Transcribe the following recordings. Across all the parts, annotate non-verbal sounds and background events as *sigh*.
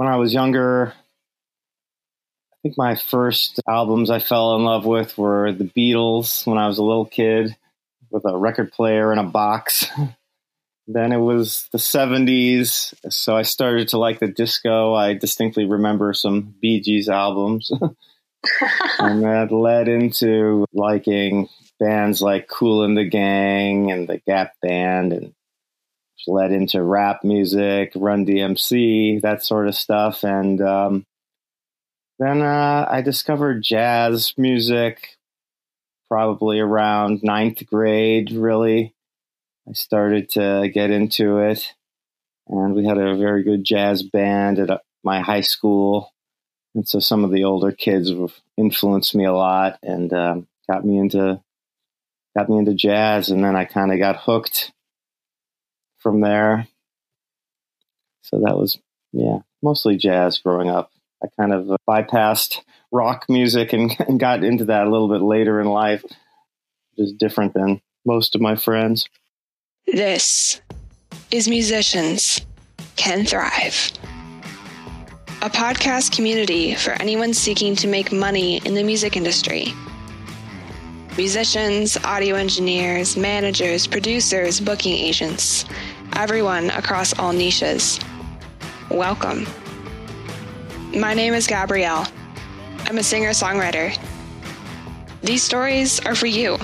when I was younger, I think my first albums I fell in love with were the Beatles when I was a little kid with a record player in a box. *laughs* then it was the 70s, so I started to like the disco. I distinctly remember some Bee Gees albums. *laughs* and that led into liking bands like Kool and the Gang and the Gap Band and led into rap music, Run DMC, that sort of stuff. And um, then uh, I discovered jazz music probably around ninth grade, really. I started to get into it. And we had a very good jazz band at uh, my high school. And so some of the older kids influenced me a lot and um, got me into got me into jazz. And then I kind of got hooked from there. So that was, yeah, mostly jazz growing up. I kind of uh, bypassed rock music and, *laughs* and got into that a little bit later in life, is different than most of my friends. This is Musicians Can Thrive, a podcast community for anyone seeking to make money in the music industry. Musicians, audio engineers, managers, producers, booking agents, everyone across all niches. Welcome. My name is Gabrielle. I'm a singer songwriter. These stories are for you.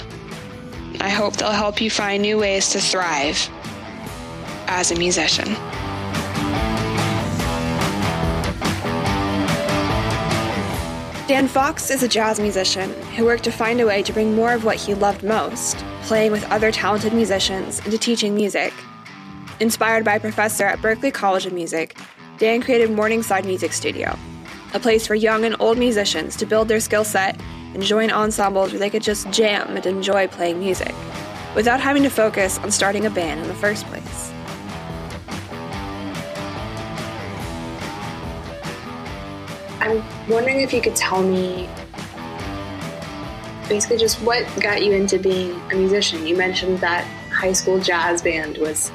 I hope they'll help you find new ways to thrive as a musician. Dan Fox is a jazz musician who worked to find a way to bring more of what he loved most, playing with other talented musicians, into teaching music. Inspired by a professor at Berklee College of Music, Dan created Morningside Music Studio, a place for young and old musicians to build their skill set and join ensembles where they could just jam and enjoy playing music, without having to focus on starting a band in the first place. I'm wondering if you could tell me basically just what got you into being a musician. You mentioned that high school jazz band was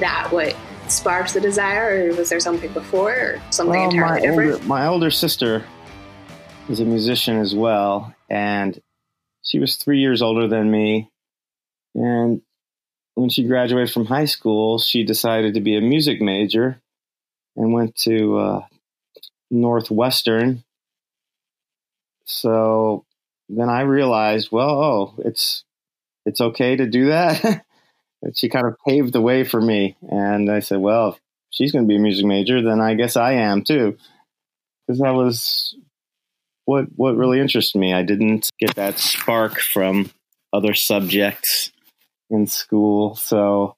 that what sparked the desire, or was there something before, or something well, entirely my different? Older, my older sister is a musician as well, and she was three years older than me. And when she graduated from high school, she decided to be a music major and went to uh, Northwestern. So then I realized, well, oh, it's it's okay to do that. *laughs* she kind of paved the way for me, and I said, well, if she's going to be a music major, then I guess I am too, because that was what what really interested me. I didn't get that spark from other subjects in school, so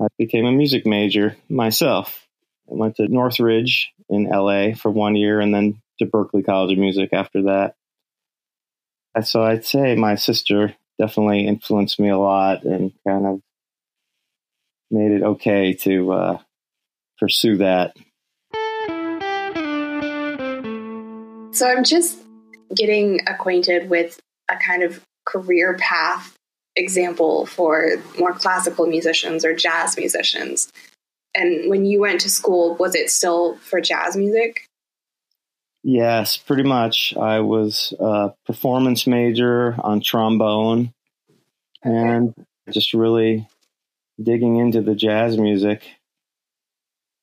I became a music major myself. I went to Northridge in LA for one year and then to Berklee College of Music after that. So I'd say my sister definitely influenced me a lot and kind of made it okay to uh, pursue that. So I'm just getting acquainted with a kind of career path example for more classical musicians or jazz musicians. And when you went to school, was it still for jazz music? Yes, pretty much. I was a performance major on trombone and just really digging into the jazz music.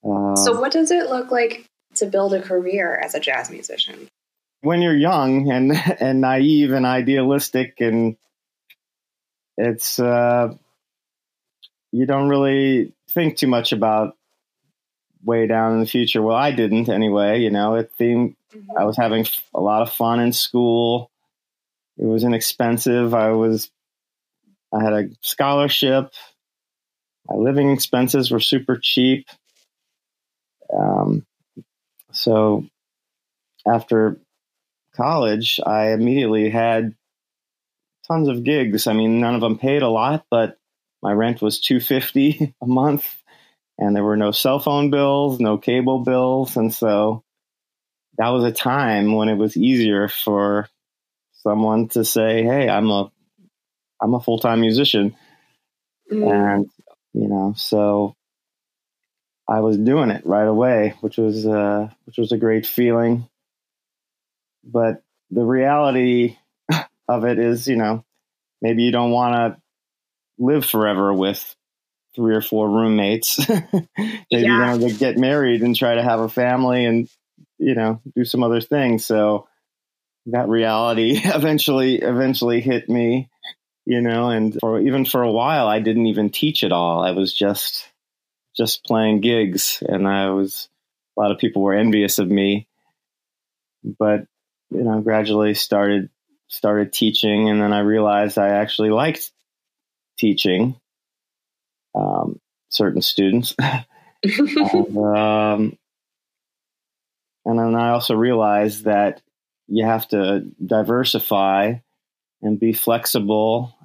Uh, so, what does it look like to build a career as a jazz musician? When you're young and *laughs* and naive and idealistic, and it's uh, you don't really think too much about way down in the future. Well, I didn't anyway. You know, it seemed mm-hmm. I was having a lot of fun in school. It was inexpensive. I was, I had a scholarship. My living expenses were super cheap. Um, so after college, I immediately had tons of gigs. I mean, none of them paid a lot, but my rent was 250 *laughs* a month and there were no cell phone bills, no cable bills. And so that was a time when it was easier for someone to say, Hey, I'm a, I'm a full-time musician. Mm. And, you know, so I was doing it right away, which was uh, which was a great feeling. But the reality of it is, you know, maybe you don't want to live forever with three or four roommates. *laughs* maybe yeah. you to get married and try to have a family and you know do some other things. So that reality *laughs* eventually eventually hit me, you know, and for even for a while I didn't even teach at all. I was just just playing gigs, and I was a lot of people were envious of me. But you know, gradually started started teaching, and then I realized I actually liked teaching um, certain students. *laughs* and, um, and then I also realized that you have to diversify and be flexible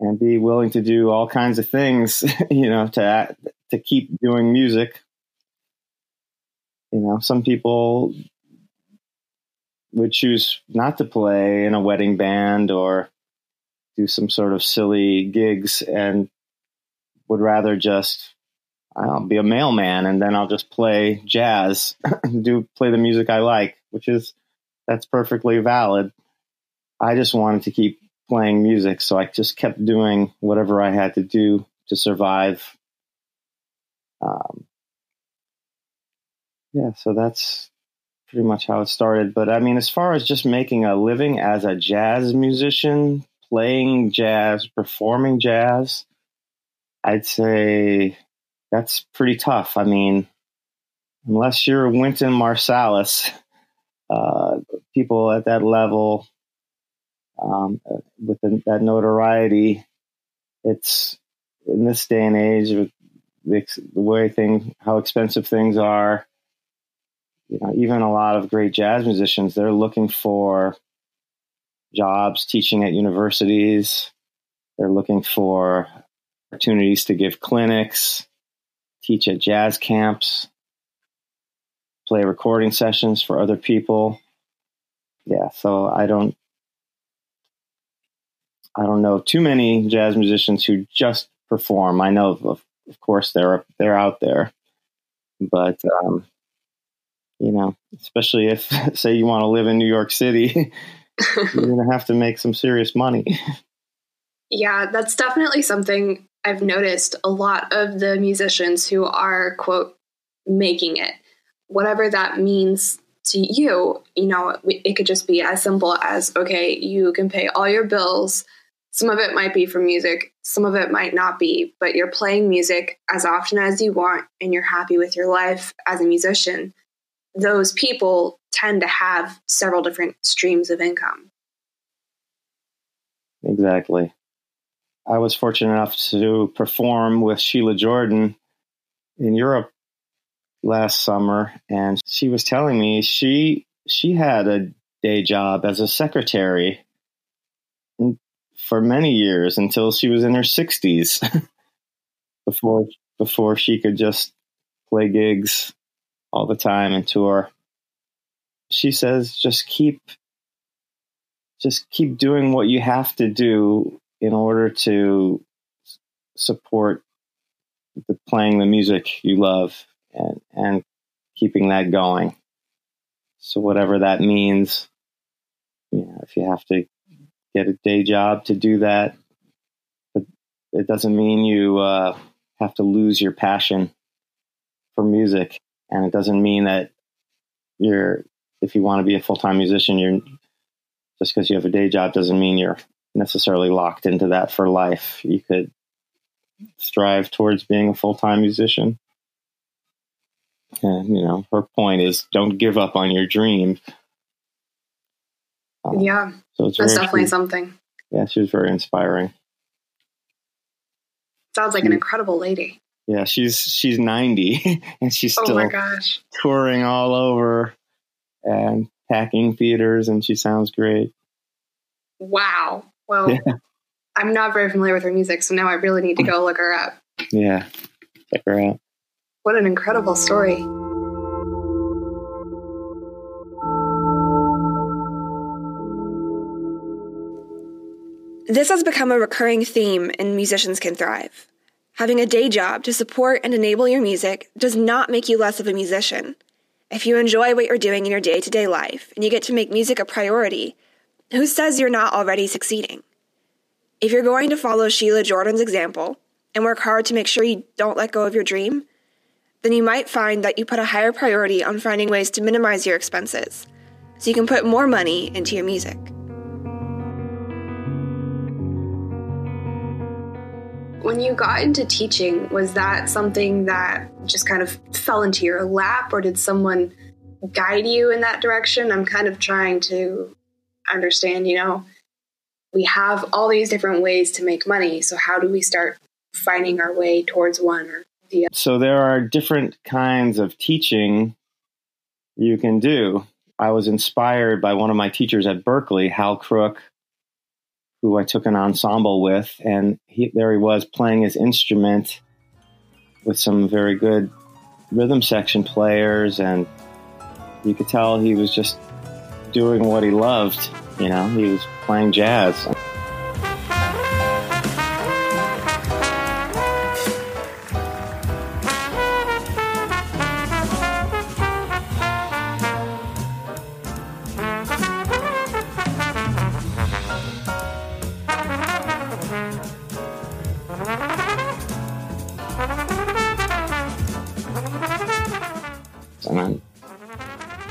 and be willing to do all kinds of things, *laughs* you know, to to keep doing music. You know, some people would choose not to play in a wedding band or do some sort of silly gigs and would rather just I'll be a mailman and then I'll just play jazz, *clears throat* do play the music I like, which is that's perfectly valid. I just wanted to keep playing music, so I just kept doing whatever I had to do to survive. Um, yeah, so that's pretty much how it started. But I mean, as far as just making a living as a jazz musician, playing jazz, performing jazz, I'd say that's pretty tough. I mean, unless you're Wynton Marsalis, *laughs* uh, people at that level um, with the, that notoriety, it's in this day and age with the, the way thing, how expensive things are. You know, even a lot of great jazz musicians, they're looking for jobs teaching at universities. They're looking for opportunities to give clinics, teach at jazz camps, play recording sessions for other people. Yeah, so I don't I don't know too many jazz musicians who just perform. I know, of, of course, they're they're out there, but um, you know, especially if *laughs* say you want to live in New York City, *laughs* you're gonna have to make some serious money. Yeah, that's definitely something I've noticed. A lot of the musicians who are quote making it, whatever that means to you, you know, it could just be as simple as okay, you can pay all your bills some of it might be for music, some of it might not be, but you're playing music as often as you want and you're happy with your life as a musician. Those people tend to have several different streams of income. Exactly. I was fortunate enough to perform with Sheila Jordan in Europe last summer and she was telling me she she had a day job as a secretary for many years until she was in her 60s *laughs* before before she could just play gigs all the time and tour. She says just keep just keep doing what you have to do in order to support the playing the music you love and and keeping that going. So whatever that means, you know, if you have to get a day job to do that. But it doesn't mean you uh, have to lose your passion for music, and it doesn't mean that you're if you want to be a full time musician, you're just because you have a day job doesn't mean you're necessarily locked into that for life. You could strive towards being a full time musician. And you know, her point is don't give up on your dream. Um, yeah. So it's that's definitely something. Yeah, she was very inspiring. Sounds like an incredible lady. Yeah, she's she's 90 *laughs* and she's still oh my gosh. touring all over and packing theaters and she sounds great. Wow. Well, yeah. I'm not very familiar with her music, so now I really need to go look her up. Yeah. Check her out. What an incredible story. This has become a recurring theme in Musicians Can Thrive Having a day job to support and enable your music does not make you less of a musician. If you enjoy what you're doing in your day to day life and you get to make music a priority, who says you're not already succeeding? If you're going to follow Sheila Jordan's example and work hard to make sure you don't let go of your dream, then you might find that you put a higher priority on finding ways to minimize your expenses so you can put more money into your music. When you got into teaching, was that something that just kind of fell into your lap, or did someone guide you in that direction? I'm kind of trying to understand, you know, we have all these different ways to make money. So, how do we start finding our way towards one or the other? So, there are different kinds of teaching you can do. I was inspired by one of my teachers at Berklee, Hal Crook, who I took an ensemble with, and he, there he was playing his instrument with some very good rhythm section players, and you could tell he was just doing what he loved. You know, he was playing jazz.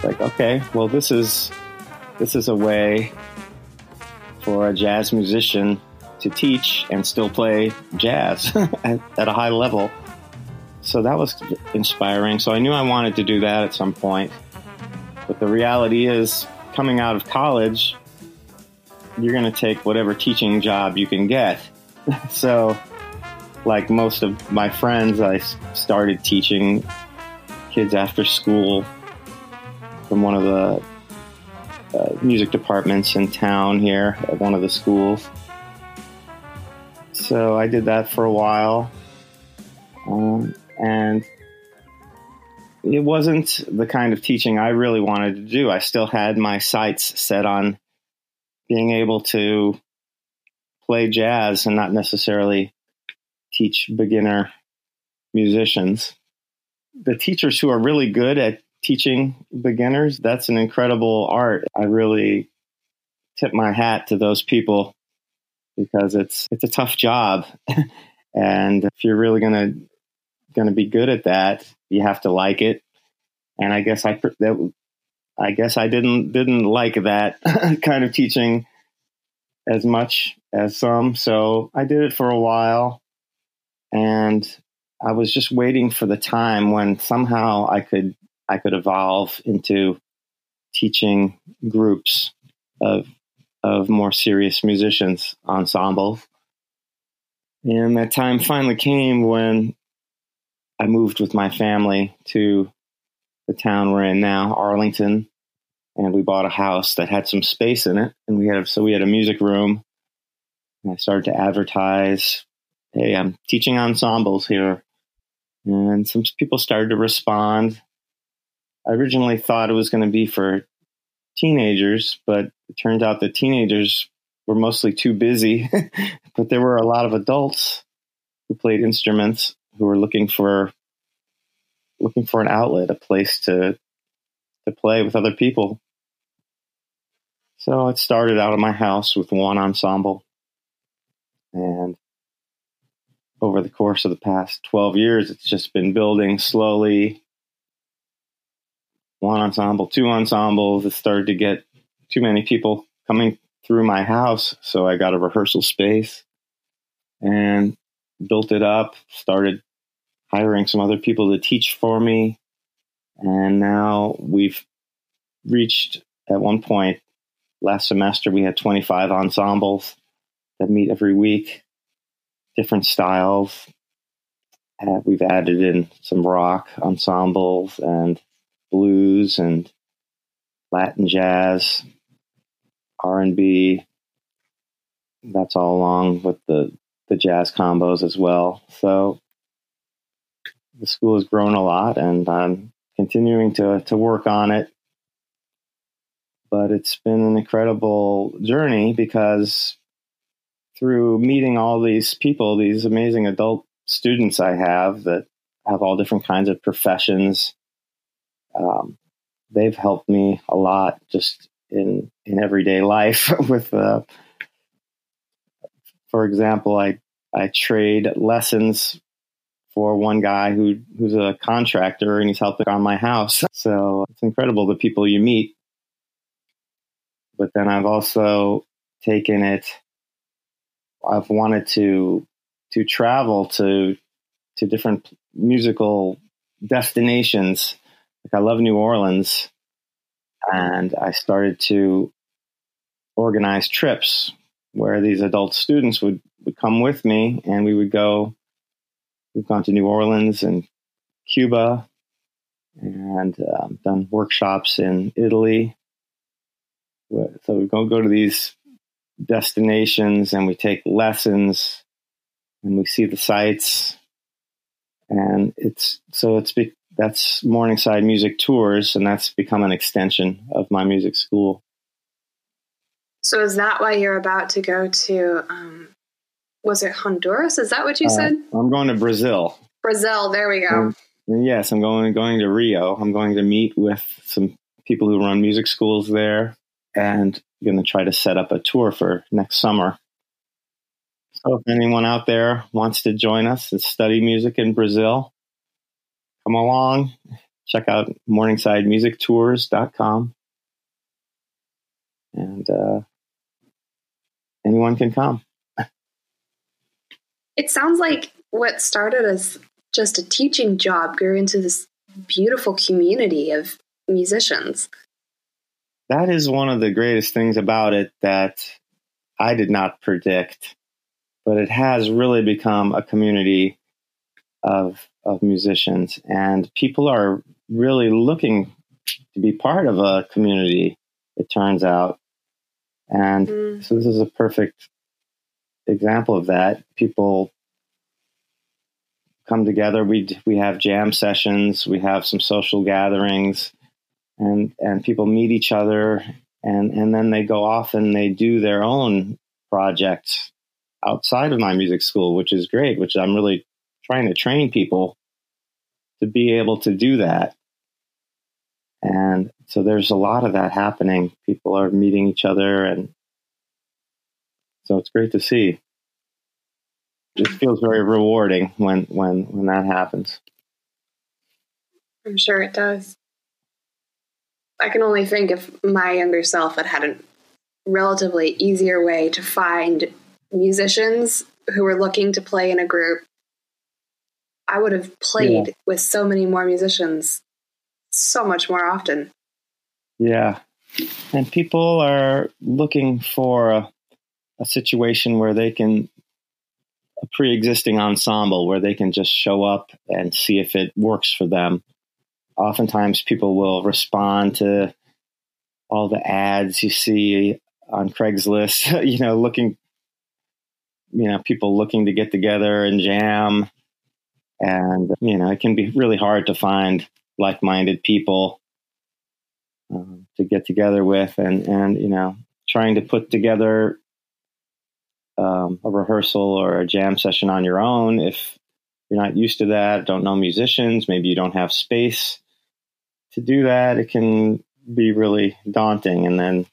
Like, okay, well, this is this is a way for a jazz musician to teach and still play jazz at, *laughs* at, a high level. So that was inspiring. So I knew I wanted to do that at some point. But the reality is, coming out of college, you're going to take whatever teaching job you can get. *laughs* so, like most of my friends, I started teaching kids after school from one of the uh, music departments in town here at one of the schools. So I did that for a while. Um, and it wasn't the kind of teaching I really wanted to do. I still had my sights set on being able to play jazz and not necessarily teach beginner musicians. The teachers who are really good at teaching beginners, that's an incredible art. I really tip my hat to those people because it's it's a tough job. *laughs* and if you're really going to going to be good at that, you have to like it. And I guess I that I guess I didn't didn't like that *laughs* kind of teaching as much as some. So I did it for a while and I was just waiting for the time when somehow I could I could evolve into teaching groups of of more serious musicians ensemble. And that time finally came when I moved with my family to the town we're in now, Arlington, and we bought a house that had some space in it. And we had so we had a music room. And I started to advertise, "Hey, I'm teaching ensembles here," and some people started to respond. I originally thought it was going to be for teenagers, but it turned out that teenagers were mostly too busy. *laughs* but there were a lot of adults who played instruments who were looking for looking for an outlet, a place to to play with other people. So it started out of my house with one ensemble. And over the course of the past 12 years, it's just been building slowly one ensemble, two ensembles. It started to get too many people coming through my house. So I got a rehearsal space and built it up, started hiring some other people to teach for me. And now we've reached at one point last semester, we had 25 ensembles that meet every week, different styles. Uh, we've added in some rock ensembles and blues and Latin jazz, R and B. That's all along with the the jazz combos as well. So the school has grown a lot, and I'm continuing to to work on it. But it's been an incredible journey because through meeting all these people, these amazing adult students I have that have all different kinds of professions. Um, they've helped me a lot just in in everyday *laughs* life. with, uh, for example, I I trade lessons for one guy who who's a contractor and he's helping on my house. *laughs* So it's incredible the people you meet. But then I've also taken it. I've wanted to to travel to to different musical destinations. I love New Orleans, and I started to organize trips where these adult students would, would come with me, and we would go. We've gone to New Orleans and Cuba, and um, done workshops in Italy. So we go go to these destinations, and we take lessons, and we see the sights, and it's so it's be, that's Morningside Music Tours, and that's become an extension of my music school. So is that why you're about to go to? Um, was it Honduras? Is that what you uh, said? I'm going to Brazil. Brazil. There we go. And yes, I'm going going to Rio. I'm going to meet with some people who run music schools there, and I'm going to try to set up a tour for next summer. So if anyone out there wants to join us and study music in Brazil, come along. Check out morningsidemusictours.com. And uh, anyone can come. It sounds like what started as just a teaching job grew into this beautiful community of musicians. That is one of the greatest things about it that I did not predict but it has really become a community of of musicians, and people are really looking to be part of a community. It turns out, and mm. so this is a perfect example of that. People come together. We we have jam sessions. We have some social gatherings, and and people meet each other, and and then they go off and they do their own projects outside of my music school, which is great, which I'm really trying to train people to be able to do that. And so there's a lot of that happening. People are meeting each other and so it's great to see. It feels very rewarding when when when that happens. I'm sure it does. I can only think if my younger self had had a relatively easier way to find musicians who were looking to play in a group, I would have played yeah. with so many more musicians so much more often. Yeah. And people are looking for a, a situation where they can, a pre existing ensemble where they can just show up and see if it works for them. Oftentimes, people will respond to all the ads you see on Craigslist, *laughs* you know, looking you know people looking to get together and jam and you know it can be really hard to find like-minded people um, to get together with and and you know trying to put together um, a rehearsal or a jam session on your own if you're not used to that don't know musicians maybe you don't have space to do that it can be really daunting and then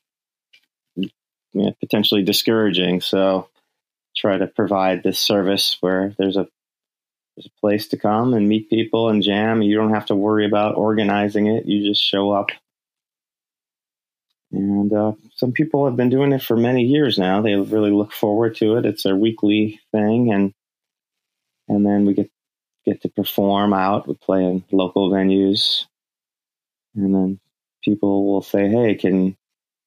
you know, potentially discouraging. So try to provide this service where there's a there's a place to come and meet people and jam. You don't have to worry about organizing it. You just show up. And uh, some people have been doing it for many years now. They really look forward to it. It's their weekly thing, and and then we get get to perform out. We play in local venues, and then people will say, "Hey, can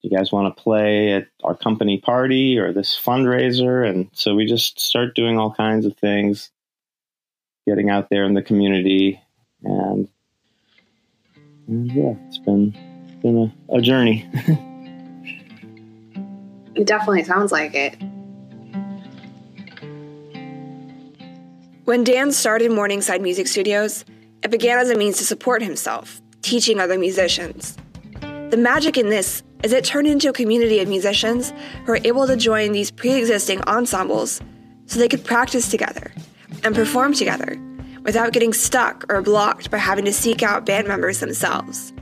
you guys want to play at our company party or this fundraiser? And so we just start doing all kinds of things, getting out there in the community. And, and yeah, it's been, been a, a journey. *laughs* it definitely sounds like it. When Dan started Morningside Music Studios, it began as a means to support himself, teaching other musicians. The magic in this is it turned into a community of musicians who are able to join these pre existing ensembles so they could practice together, and perform together without getting stuck or blocked by having to seek out band members themselves.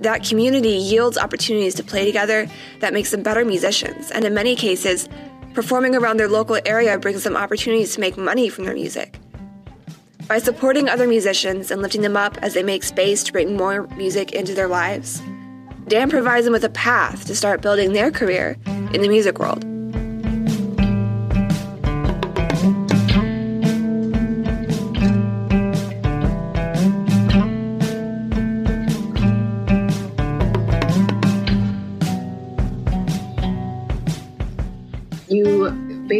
That community yields opportunities to play together that makes them better musicians, and in many cases, performing around their local area brings them opportunities to make money from their music. By supporting other musicians and lifting them up as they make space to bring more music into their lives, Dan provides them with a path to start building their career in the music world.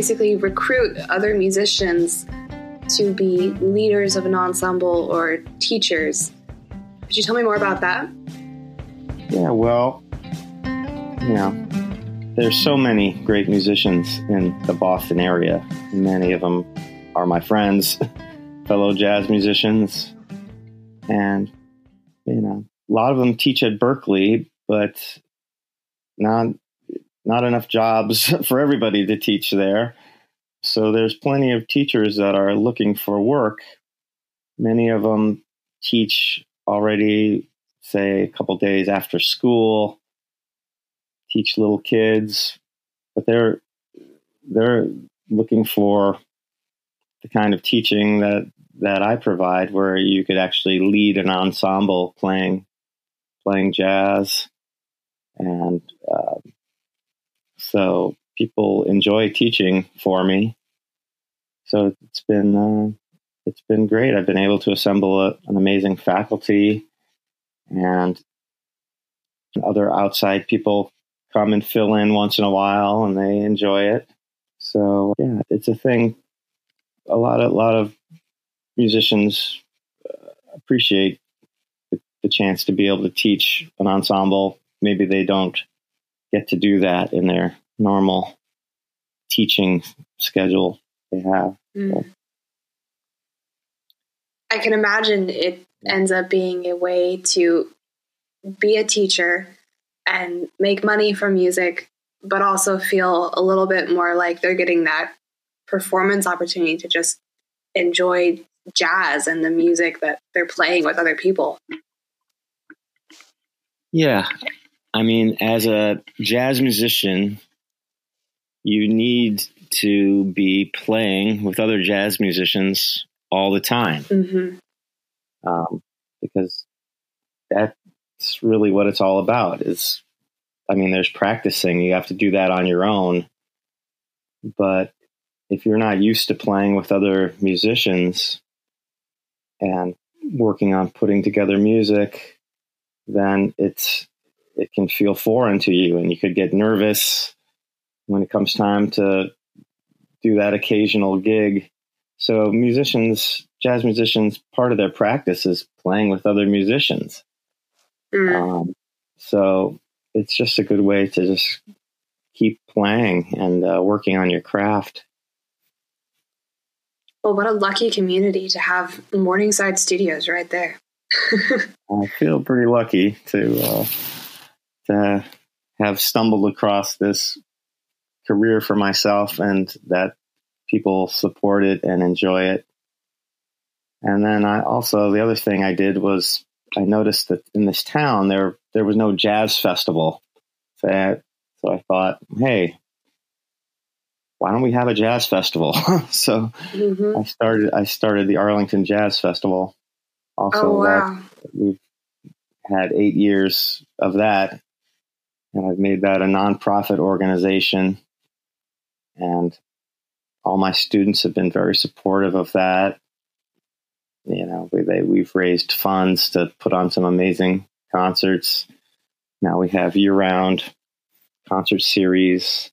Basically recruit other musicians to be leaders of an ensemble or teachers. Could you tell me more about that? Yeah, well, you know, there's so many great musicians in the Boston area. Many of them are my friends, *laughs* fellow jazz musicians, and you know, a lot of them teach at Berklee, but not not enough jobs *laughs* for everybody to teach there. So there's plenty of teachers that are looking for work. Many of them teach already, say, a couple days after school, teach little kids, but they're they're looking for the kind of teaching that that I provide, where you could actually lead an ensemble playing playing jazz, and uh, so people enjoy teaching for me. So it's been uh, it's been great. I've been able to assemble a, an amazing faculty, and other outside people come and fill in once in a while, and they enjoy it. So yeah, it's a thing. A lot of a lot of musicians uh, appreciate the, the chance to be able to teach an ensemble. Maybe they don't get to do that in their normal teaching schedule they have. Mm. I can imagine it ends up being a way to be a teacher and make money from music, but also feel a little bit more like they're getting that performance opportunity to just enjoy jazz and the music that they're playing with other people. Yeah. I mean, as a jazz musician, you need to be playing with other jazz musicians all the time. Mm-hmm. um, because that's really what it's all about is i mean there's practicing. You have to do that on your own. But if you're not used to playing with other musicians and working on putting together music then it's it can feel foreign to you and you could get nervous when it comes time to do that occasional gig. So musicians, jazz musicians, part of their practice is playing with other musicians. Mm. Um, so it's just a good way to just keep playing and uh, working on your craft. Well, what a lucky community to have Morningside Studios right there. *laughs* I feel pretty lucky to uh, to have stumbled across this career for myself and that people support it and enjoy it. And then I also, the other thing I did was I noticed that in this town there, there was no jazz festival. So I, so I thought, hey, why don't we have a jazz festival? *laughs* so mm-hmm. I started, I started the Arlington Jazz Festival. Also, oh, wow. we've had eight years of that and I've made that a nonprofit organization and all my students have been very supportive of that. You know, we, they, we've raised funds to put on some amazing concerts. Now we have year-round concert series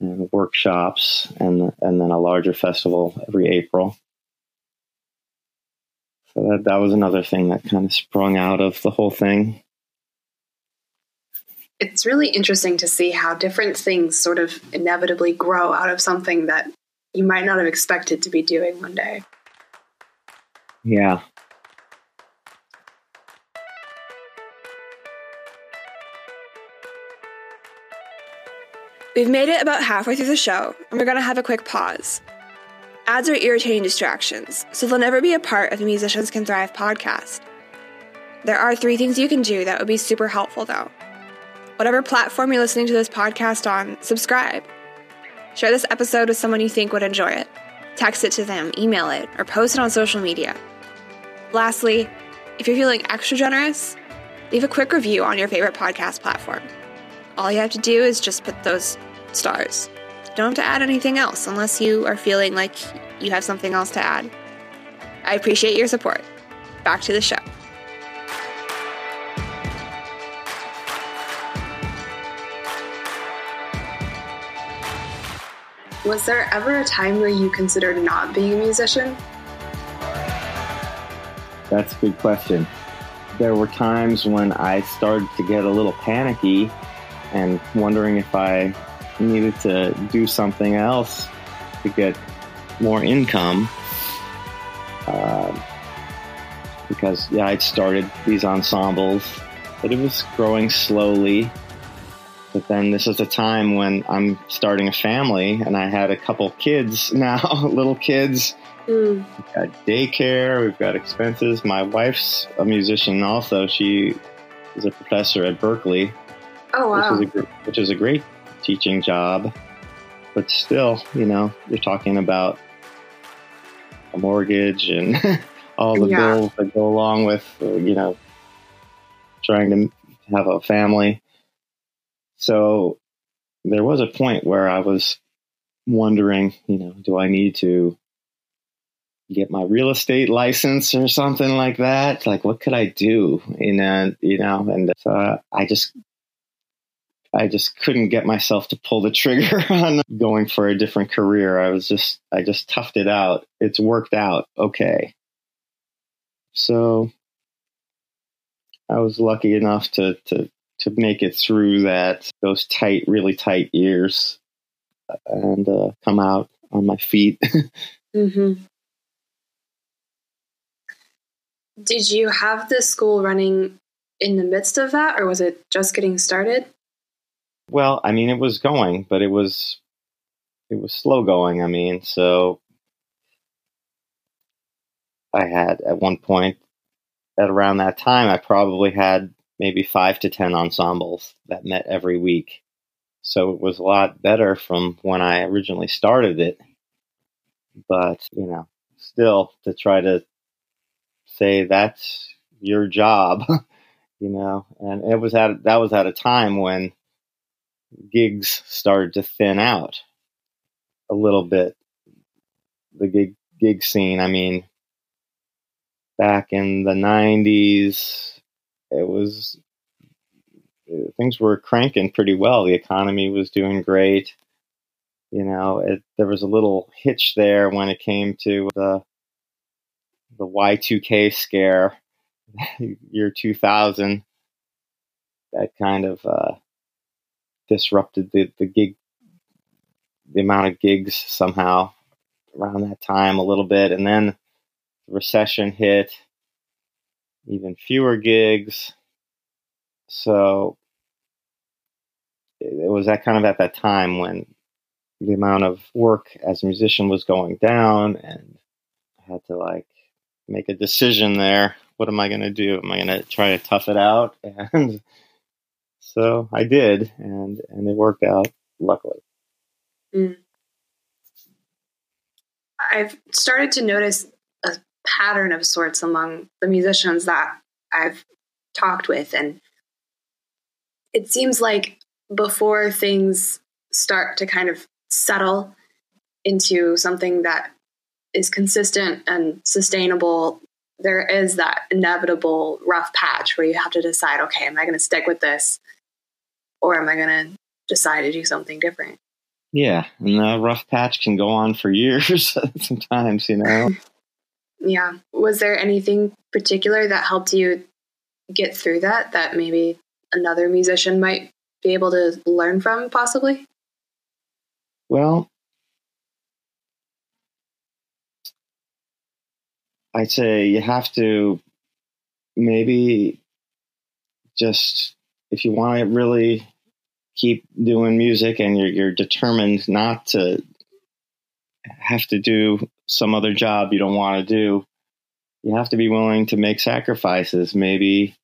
and workshops, and and then a larger festival every April. So that that was another thing that kind of sprung out of the whole thing it's really interesting to see how different things sort of inevitably grow out of something that you might not have expected to be doing one day. Yeah. We've made it about halfway through the show, and we're going to have a quick pause. Ads are irritating distractions, so they'll never be a part of the Musicians Can Thrive podcast. There are three things you can do that would be super helpful, though. Whatever platform you're listening to this podcast on, subscribe. Share this episode with someone you think would enjoy it. Text it to them, email it, or post it on social media. Lastly, if you're feeling extra generous, leave a quick review on your favorite podcast platform. All you have to do is just put those stars. You don't have to add anything else unless you are feeling like you have something else to add. I appreciate your support. Back to the show. Was there ever a time where you considered not being a musician? That's a good question. There were times when I started to get a little panicky and wondering if I needed to do something else to get more income. Uh, because, yeah, I'd started these ensembles, but it was growing slowly. But then this is a time when I'm starting a family and I had a couple kids *laughs* now, little kids. Mm. We've got daycare, we've got expenses. My wife's a musician also. She is a professor at Berklee. Oh, wow. Which is, a, which is a great teaching job. But still, you know, you're talking about a mortgage and *laughs* all the yeah. bills that go along with, you know, trying to have a family. So there was a point where I was wondering, you know, do I need to get my real estate license or something like that? Like, what could I do? And, you know, and so I just I just couldn't get myself to pull the trigger *laughs* on going for a different career. I was just, I just toughed it out. It's worked out okay. So I was lucky enough to, to, to make it through that, those tight, really tight years and uh, come out on my feet. *laughs* mm-hmm. Did you have the school running in the midst of that, or was it just getting started? Well, I mean, it was going, but it was it was slow going. I mean, so I had at one point at around that time, I probably had maybe five to ten ensembles that met every week. So it was a lot better from when I originally started it. But you know, still to try to say that's your job, *laughs* you know, and it was at that was at a time when gigs started to thin out a little bit. The gig gig scene. I mean, back in the '90s, it was things were cranking pretty well. The economy was doing great. You know, it, there was a little hitch there when it came to the the Y2K scare, *laughs* year 2000. That kind of uh, disrupted the, the gig, the amount of gigs somehow around that time a little bit. And then the recession hit, even fewer gigs. So it was that kind of at that time when the amount of work as a musician was going down and I had to like make a decision there. What am I going to do? Am I going to try to tough it out *laughs* and so I did, and and it worked out luckily. Mm. I've started to notice pattern of sorts among the musicians that I've talked with, and it seems like before things start to kind of settle into something that is consistent and sustainable, there is that inevitable rough patch where you have to decide okay, am I going to stick with this or am I going to decide to do something different? Yeah, and the rough patch can go on for years *laughs* sometimes, you know. *laughs* yeah. Was there anything particular that helped you get through that that maybe another musician might be able to learn from possibly? Well, I'd say you have to maybe just if you want to really keep doing music and you're, you're determined not to have to do some other job you don't want to do, you have to be willing to make sacrifices. Maybe,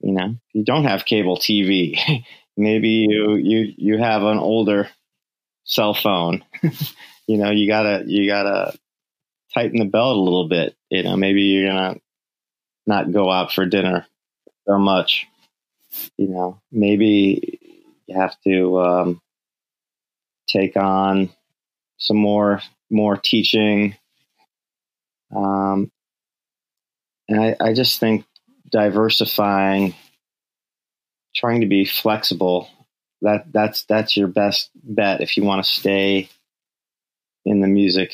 you know, you don't have cable TV. *laughs* Maybe you you you have an older cell phone. *laughs* you know, you gotta you gotta tighten the belt a little bit. You know, maybe you're gonna not go out for dinner so much. You know, maybe you have to um, take on some more more teaching. Um, and I, I just think diversifying, trying to be flexible, that that's that's your best bet if you want to stay in the music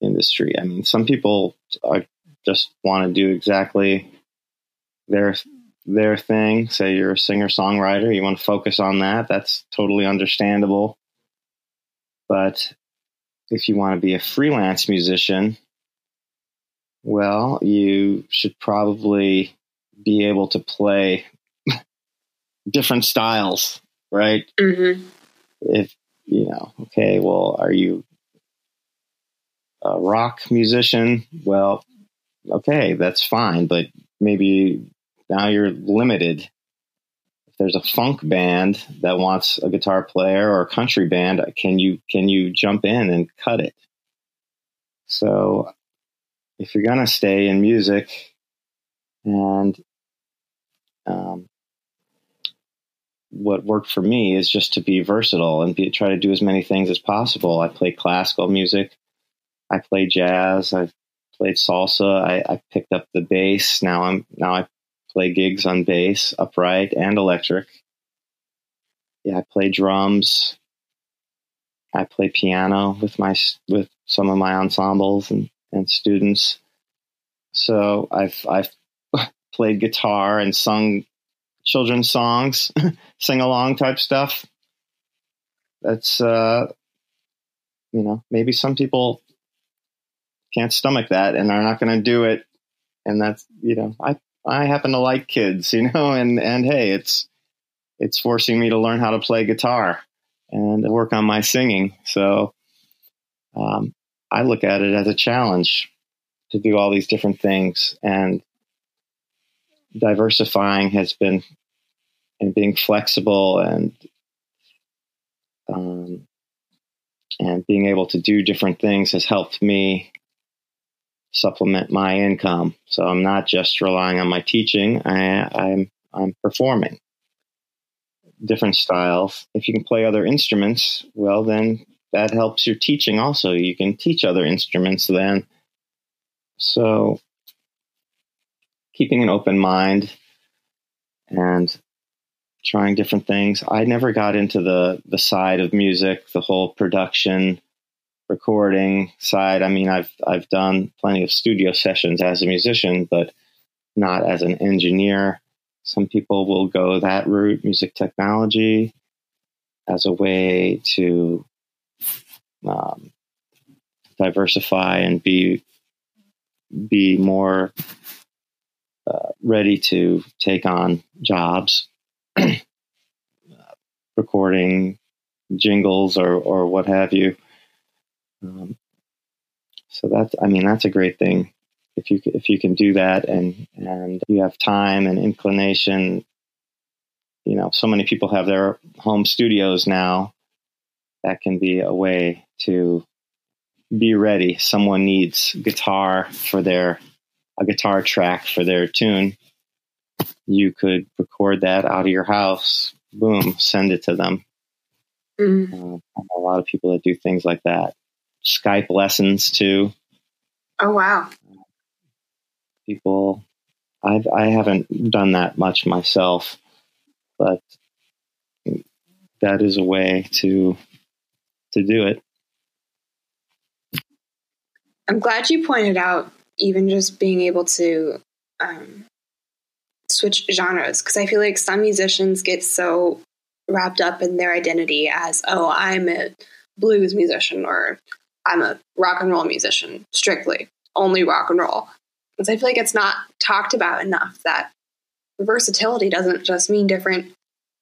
industry. I mean, some people are, just want to do exactly their their thing. Say you're a singer songwriter, you want to focus on that. That's totally understandable. But if you want to be a freelance musician, well, you should probably be able to play *laughs* different styles, right? Mm-hmm. If you know, okay, well, are you a rock musician? Well, okay, that's fine, but maybe now you're limited. There's a funk band that wants a guitar player or a country band, can you can you jump in and cut it? So if you're gonna stay in music and um, what worked for me is just to be versatile and be, try to do as many things as possible. I play classical music. I play jazz. I've played salsa. I, I picked up the bass. Now I'm now I play gigs on bass, upright and electric. Yeah, I play drums. I play piano with my with some of my ensembles and, and students. So I've I've *laughs* played guitar and sung children's songs, *laughs* sing along type stuff. That's uh, you know maybe some people can't stomach that and are not going to do it. And that's, you know, I, I happen to like kids, you know, and, and hey, it's, it's forcing me to learn how to play guitar and work on my singing. So, um, I look at it as a challenge to do all these different things and diversifying has been and being flexible and um, and being able to do different things has helped me supplement my income. So I'm not just relying on my teaching. I, I'm I'm performing different styles. If you can play other instruments, well, then that helps your teaching also. You can teach other instruments then. So keeping an open mind and trying different things. I never got into the the side of music, the whole production recording side, I mean, I've I've done plenty of studio sessions as a musician, but not as an engineer. Some people will go that route, music technology, as a way to um, diversify and be be more uh, ready to take on jobs, *clears throat* recording jingles or or what have you. Um, so that's, I mean, that's a great thing if you if you can do that and and you have time and inclination. You know, so many people have their home studios now. That can be a way to be ready. Someone needs guitar for their a guitar track for their tune. You could record that out of your house. Boom, send it to them. Mm-hmm. Uh, a lot of people that do things like that. Skype lessons too. Oh wow! People, I've I haven't done that much myself, but that is a way to to do it. I'm glad you pointed out even just being able to um, switch genres because I feel like some musicians get so wrapped up in their identity as oh I'm a blues musician or I'm a rock and roll musician, strictly, only rock and roll. Because I feel like it's not talked about enough that versatility doesn't just mean different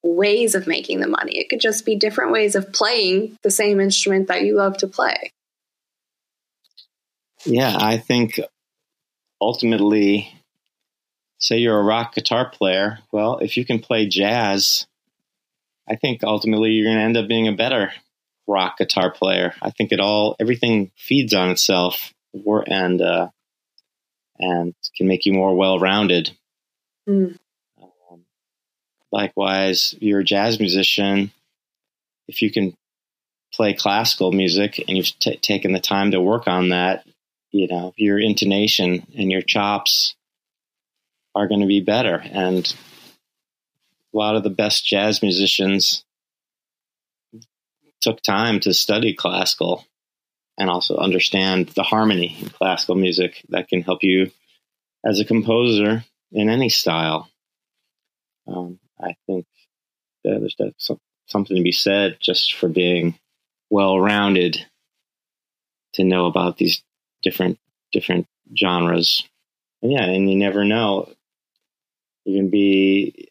ways of making the money. It could just be different ways of playing the same instrument that you love to play. Yeah, I think ultimately, say you're a rock guitar player. Well, if you can play jazz, I think ultimately you're going to end up being a better rock guitar player. I think it all everything feeds on itself, and uh, and can make you more well rounded. Mm. Um, likewise, you're a jazz musician. If you can play classical music and you've t- taken the time to work on that, you know, your intonation and your chops are going to be better. And a lot of the best jazz musicians took time to study classical and also understand the harmony in classical music that can help you as a composer in any style. Um, I think there's something to be said just for being well rounded to know about these different different genres. And yeah, and you never know. You can be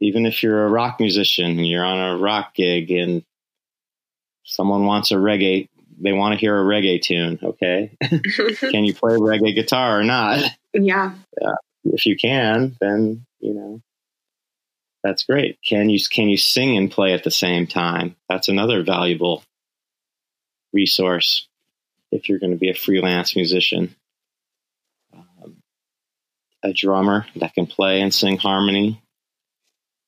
even if you're a rock musician, you're on a rock gig and someone wants a reggae they want to hear a reggae tune, okay? *laughs* can you play reggae guitar or not? Yeah. yeah. If you can, then, you know, that's great. Can you can you sing and play at the same time? That's another valuable resource if you're going to be a freelance musician. Um, a drummer that can play and sing harmony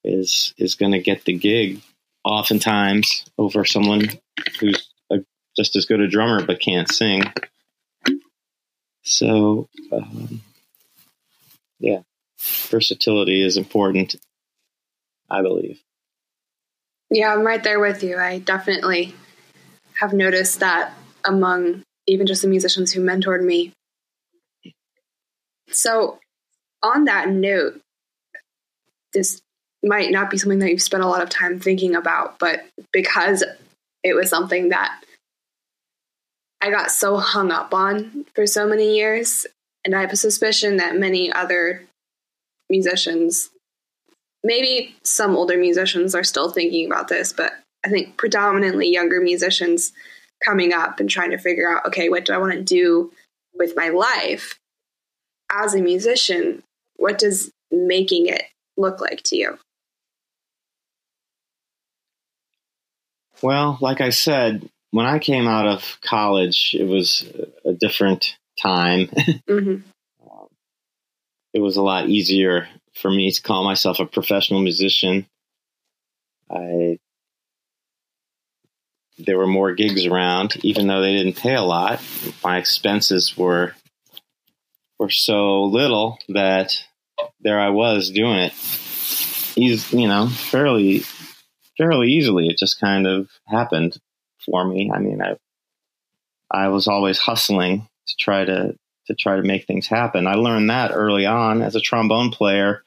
is is going to get the gig oftentimes over someone who's a, just as good a drummer but can't sing. So, um, yeah, versatility is important, I believe. Yeah, I'm right there with you. I definitely have noticed that among even just the musicians who mentored me. So, on that note, this might not be something that you've spent a lot of time thinking about, but because it was something that I got so hung up on for so many years, and I have a suspicion that many other musicians, maybe some older musicians, are still thinking about this, but I think predominantly younger musicians coming up and trying to figure out okay, what do I want to do with my life as a musician? What does making it look like to you? Well, like I said, when I came out of college, it was a different time. *laughs* Mm-hmm. Um, it was a lot easier for me to call myself a professional musician. I there were more gigs around, even though they didn't pay a lot. My expenses were were so little that there I was doing it. He's you know fairly fairly easily. It just kind of happened for me. I mean, I I was always hustling to try to to try to make things happen. I learned that early on as a trombone player.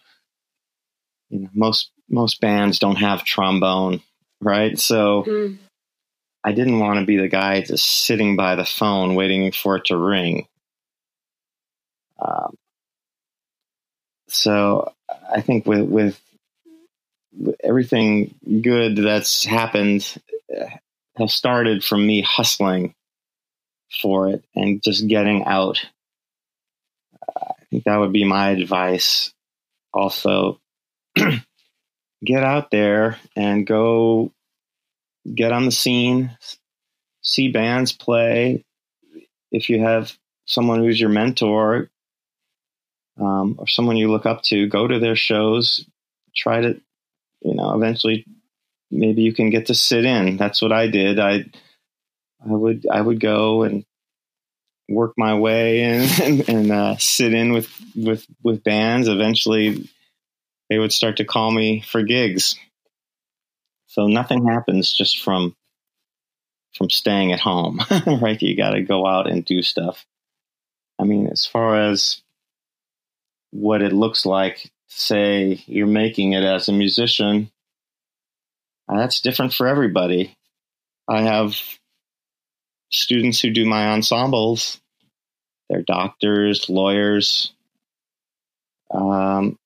You know, most most bands don't have trombone, right? So mm. I didn't want to be the guy just sitting by the phone waiting for it to ring. Um, so I think with, with, with everything good that's happened uh, has started from me hustling for it and just getting out. I think that would be my advice. Also, *clears throat* get out there and go get on the scene, see bands play. If you have someone who's your mentor um, or someone you look up to, go to their shows. Try to, you know, eventually, maybe you can get to sit in. That's what I did. I, I would, I would go and work my way and *laughs* and, and uh, sit in with with with bands. Eventually, they would start to call me for gigs. So nothing happens just from from staying at home, *laughs* right? You got to go out and do stuff. I mean, as far as what it looks like, say you're making it as a musician, that's different for everybody. I have students who do my ensembles. They're doctors, lawyers. Um,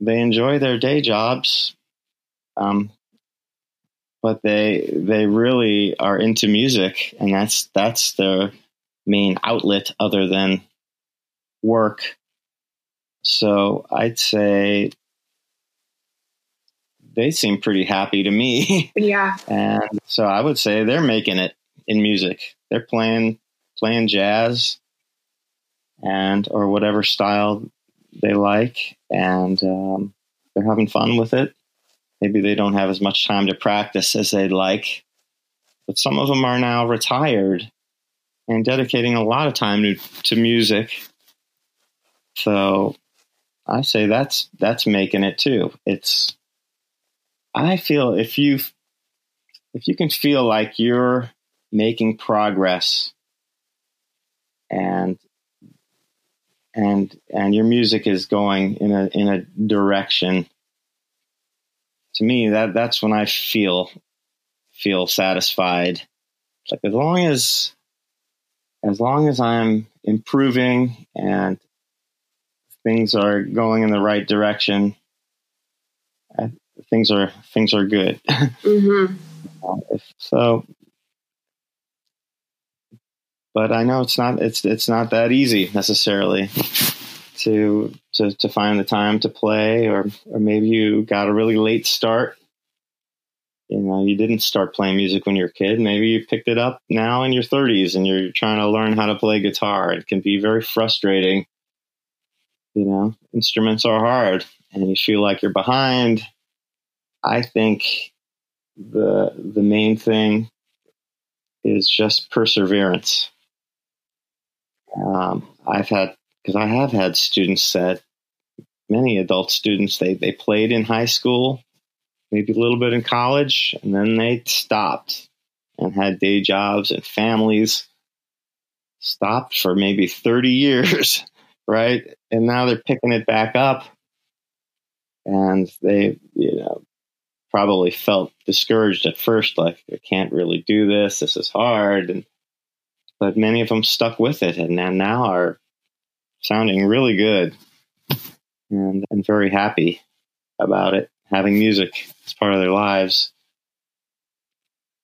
they enjoy their day jobs. Um, but they they really are into music, and that's that's their main outlet other than work. So I'd say they seem pretty happy to me. *laughs* Yeah. and so I would say they're making it in music. They're playing playing jazz and or whatever style they like, and um, they're having fun with it. Maybe they don't have as much time to practice as they'd like, but some of them are now retired and dedicating a lot of time to, to music. So I say that's that's making it too. It's I feel if you if you can feel like you're making progress and and and your music is going in a in a direction to me that that's when I feel feel satisfied. Like as long as as long as I'm improving and things are going in the right direction, things are things are good. *laughs* Mm-hmm. Uh, so, but I know it's not it's it's not that easy necessarily to to to find the time to play, or or maybe you got a really late start. You know, you didn't start playing music when you were a kid. Maybe you picked it up now in your 30s and you're trying to learn how to play guitar. It can be very frustrating. You know, instruments are hard and you feel like you're behind. I think the the main thing is just perseverance. Um, I've had because I have had students that many adult students they they played in high school, maybe a little bit in college, and then they stopped and had day jobs and families. Stopped for maybe thirty years, *laughs* right? And now they're picking it back up, and they you know probably felt discouraged at first, like I can't really do this. This is hard, and but many of them stuck with it, and now are sounding really good, and and very happy about it, having music as part of their lives.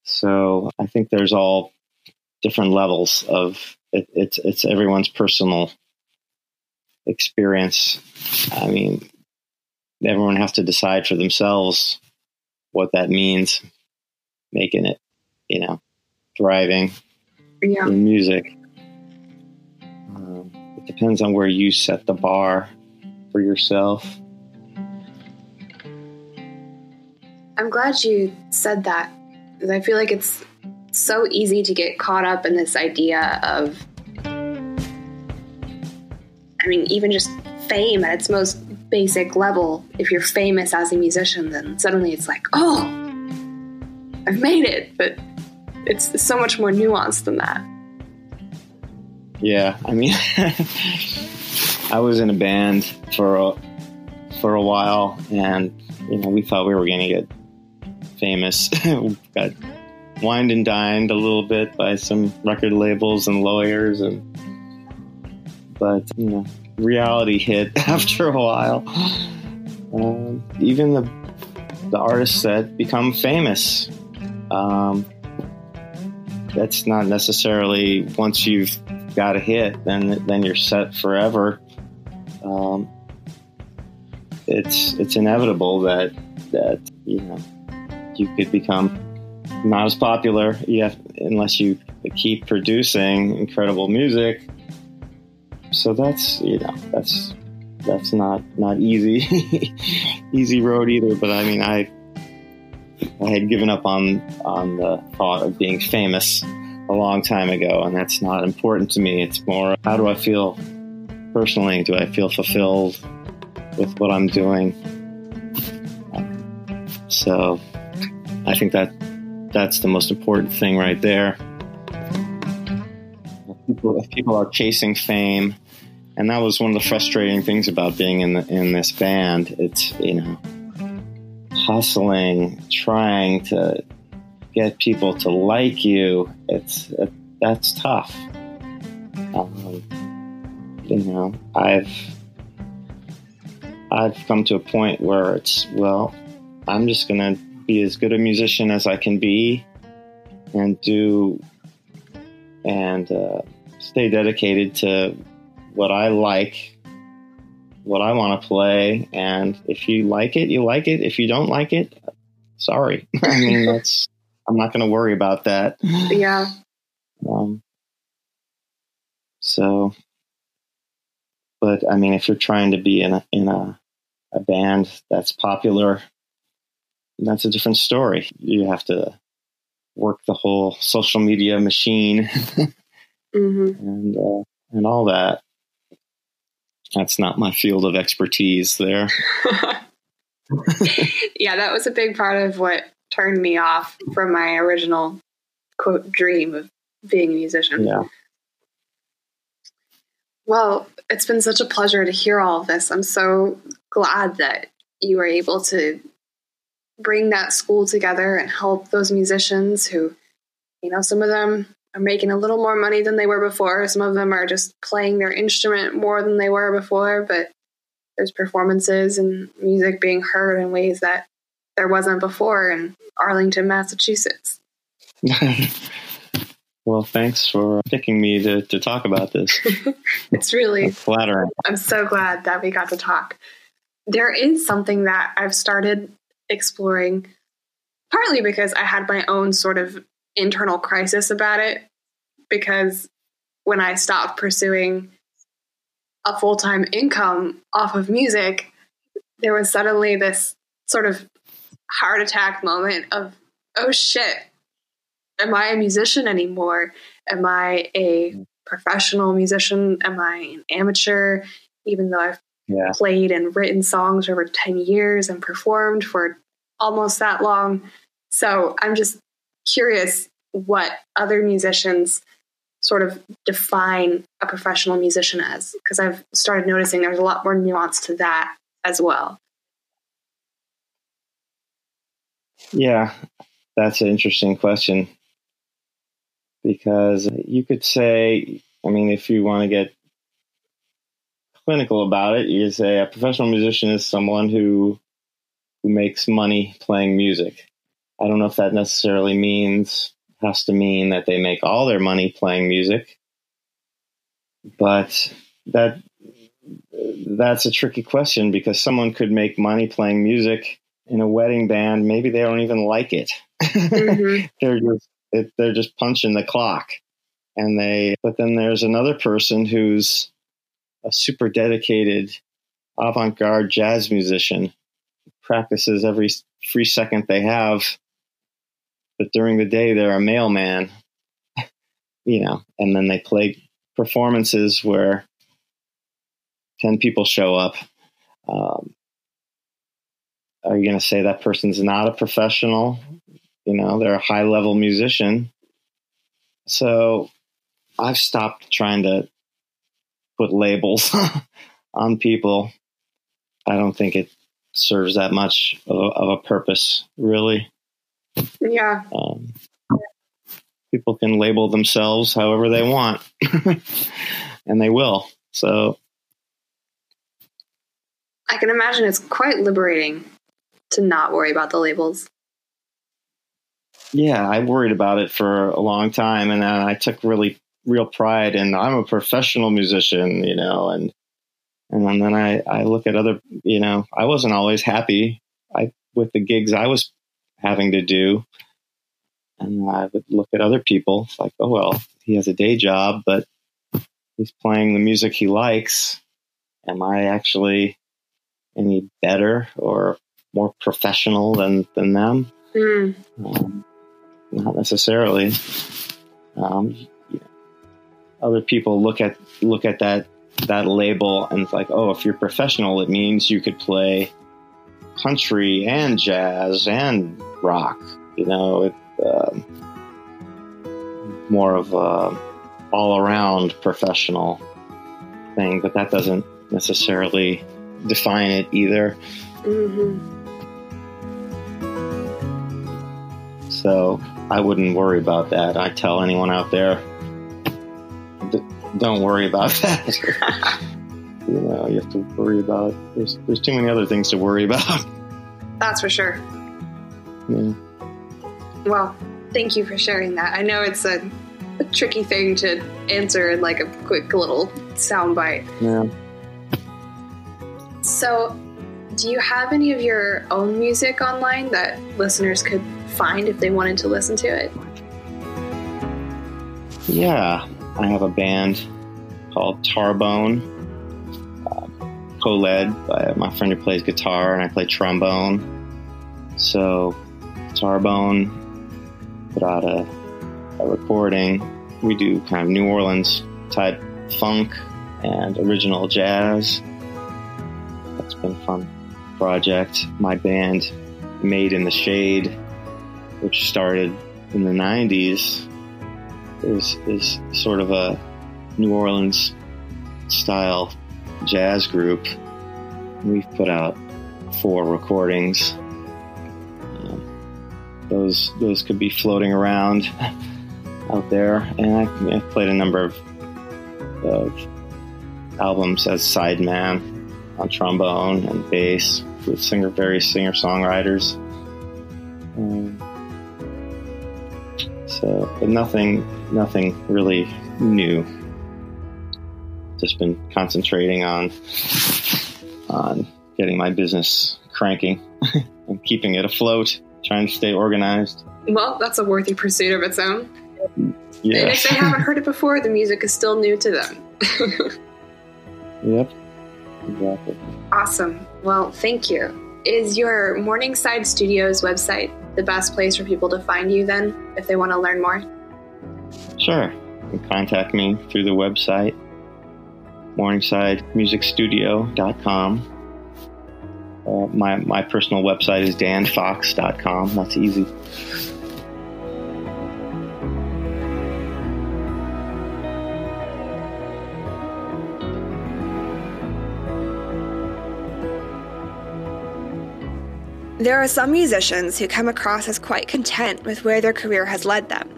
So I think there's all different levels of it, it's it's everyone's personal experience. I mean, everyone has to decide for themselves what that means, making it, you know, thriving Yeah. in music. Um, it depends on where you set the bar for yourself. I'm glad you said that because I feel like it's so easy to get caught up in this idea of, I mean, even just fame at its most basic level. If you're famous as a musician, then suddenly it's like, oh, I've made it. But it's so much more nuanced than that. Yeah, I mean, *laughs* I was in a band for a, for a while, and you know, we thought we were going to get famous. *laughs* got wined and dined a little bit by some record labels and lawyers, and but you know, reality hit *laughs* after a while. Um, even the the artists that become famous. Um, that's not necessarily once you've got a hit, then then you're set forever. Um, it's it's inevitable that that you know you could become not as popular yet unless you keep producing incredible music. So that's you know that's that's not not easy *laughs* easy road either. But I mean I I had given up on on the thought of being famous a long time ago, and that's not important to me. It's more how do I feel personally? Do I feel fulfilled with what I'm doing? So I think that that's the most important thing right there. If people, if people are chasing fame, and that was one of the frustrating things about being in the, in this band. It's you know hustling, trying to get people to like you, it's it, that's tough. Um, you know, I've I've come to a point where it's well, I'm just gonna be as good a musician as I can be, and do and uh, stay dedicated to what I like, what I want to play, and if you like it, you like it. If you don't like it, sorry. *laughs* I mean, that's I'm not going to worry about that. Yeah. Um, so, but I mean, if you're trying to be in a in a, a band that's popular, that's a different story. You have to work the whole social media machine *laughs* hmm and uh, and all that. That's not my field of expertise there. *laughs* *laughs* yeah, that was a big part of what turned me off from my original quote dream of being a musician. Yeah. Well, it's been such a pleasure to hear all of this. I'm so glad that you were able to bring that school together and help those musicians who, you know, some of them are making a little more money than they were before. Some of them are just playing their instrument more than they were before, but there's performances and music being heard in ways that there wasn't before in Arlington, Massachusetts. *laughs* well, thanks for picking me to, to talk about this. *laughs* It's really It's flattering. I'm so glad that we got to talk. There is something that I've started exploring, partly because I had my own sort of internal crisis about it. Because when I stopped pursuing a full time income off of music, there was suddenly this sort of heart attack moment of, oh shit, am I a musician anymore? Am I a professional musician? Am I an amateur? Even though I've Yeah. played and written songs for over 10 years and performed for almost that long. So I'm just curious what other musicians sort of define a professional musician as, because I've started noticing there's a lot more nuance to that as well. Yeah, that's an interesting question because you could say, I mean, if you want to get clinical about it, you say a professional musician is someone who who makes money playing music. I don't know if that necessarily means has to mean that they make all their money playing music, but that that's a tricky question because someone could make money playing music in a wedding band. Maybe they don't even like it. Mhm. *laughs* they're just it, they're just punching the clock, and they. But then there's another person who's a super dedicated avant-garde jazz musician, practices every free second they have, but during the day they're a mailman, *laughs* you know, and then they play performances where ten people show up. Um, are you going to say that person's not a professional? You know, they're a high level musician. So I've stopped trying to put labels *laughs* on people. I don't think it serves that much of a, of a purpose, really. Yeah. Um, people can label themselves however they want, *laughs* and they will. So I can imagine it's quite liberating to not worry about the labels. yeah, I worried about it for a long time, and then I took really real pride in I'm a professional musician, you know, and and then I I look at other, you know, I wasn't always happy I with the gigs I was having to do, and I would look at other people it's like, oh well, he has a day job, but he's playing the music he likes. Am I actually any better or more professional than than them? Mm. Um, not necessarily. Um, know, other people look at look at that that label and it's like, oh, if you're professional, it means you could play country and jazz and rock. You know, it, um, more of a all around professional thing, but that doesn't necessarily define it either. hmm So I wouldn't worry about that. I tell anyone out there, don't worry about that. *laughs* you know, you have to worry about. There's there's too many other things to worry *laughs* about. That's for sure. Yeah. Well, thank you for sharing that. I know it's a a tricky thing to answer in like a quick little soundbite. Yeah. So, do you have any of your own music online that listeners could find if they wanted to listen to it? Yeah, I have a band called Tarbone, co-led by my friend who plays guitar, and I play trombone. So, Tarbone put out a, a recording. We do kind of New Orleans type funk and original jazz. That's been fun project. My band, Made in the Shade, which started in the 90s, is, is sort of a New Orleans style jazz group. We've put out four recordings. Um, those those could be floating around *laughs* out there, and I, I've played a number of, of albums as sideman on trombone and bass with singer various singer songwriters. Um, so, but nothing nothing really new. Just been concentrating on on getting my business cranking *laughs* and keeping it afloat, trying to stay organized. Well, that's a worthy pursuit of its own. Yeah. And if they *laughs* haven't heard it before, the music is still new to them. yep. Exactly. Awesome. Well, thank you. Is your Morningside Studios website the best place for people to find you then if they want to learn more? Sure. You can contact me through the website, morningsidemusicstudio.com. Uh, my, my personal website is danfox.com. That's easy. There are some musicians who come across as quite content with where their career has led them.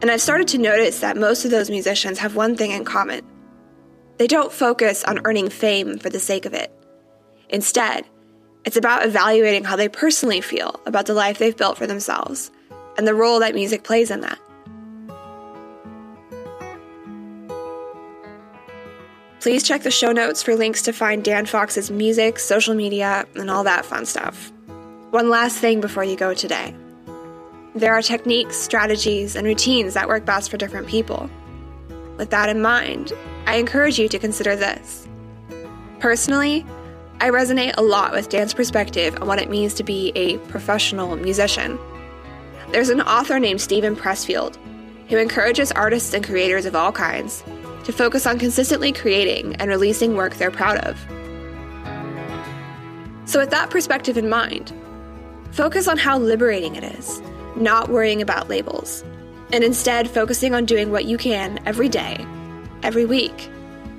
And I've started to notice that most of those musicians have one thing in common they don't focus on earning fame for the sake of it. Instead, it's about evaluating how they personally feel about the life they've built for themselves and the role that music plays in that. Please check the show notes for links to find Dan Fox's music, social media, and all that fun stuff. One last thing before you go today. There are techniques, strategies, and routines that work best for different people. With that in mind, I encourage you to consider this. Personally, I resonate a lot with Dan's perspective on what it means to be a professional musician. There's an author named Steven Pressfield who encourages artists and creators of all kinds to focus on consistently creating and releasing work they're proud of. So, with that perspective in mind, focus on how liberating it is, not worrying about labels, and instead focusing on doing what you can every day, every week,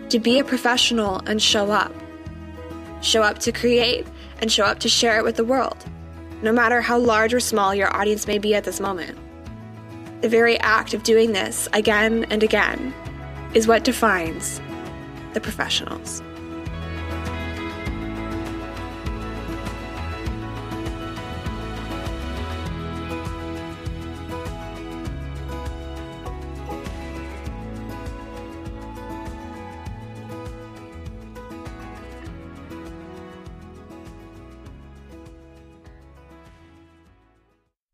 to be a professional and show up. Show up to create and show up to share it with the world, no matter how large or small your audience may be at this moment. The very act of doing this again and again is what defines the professionals.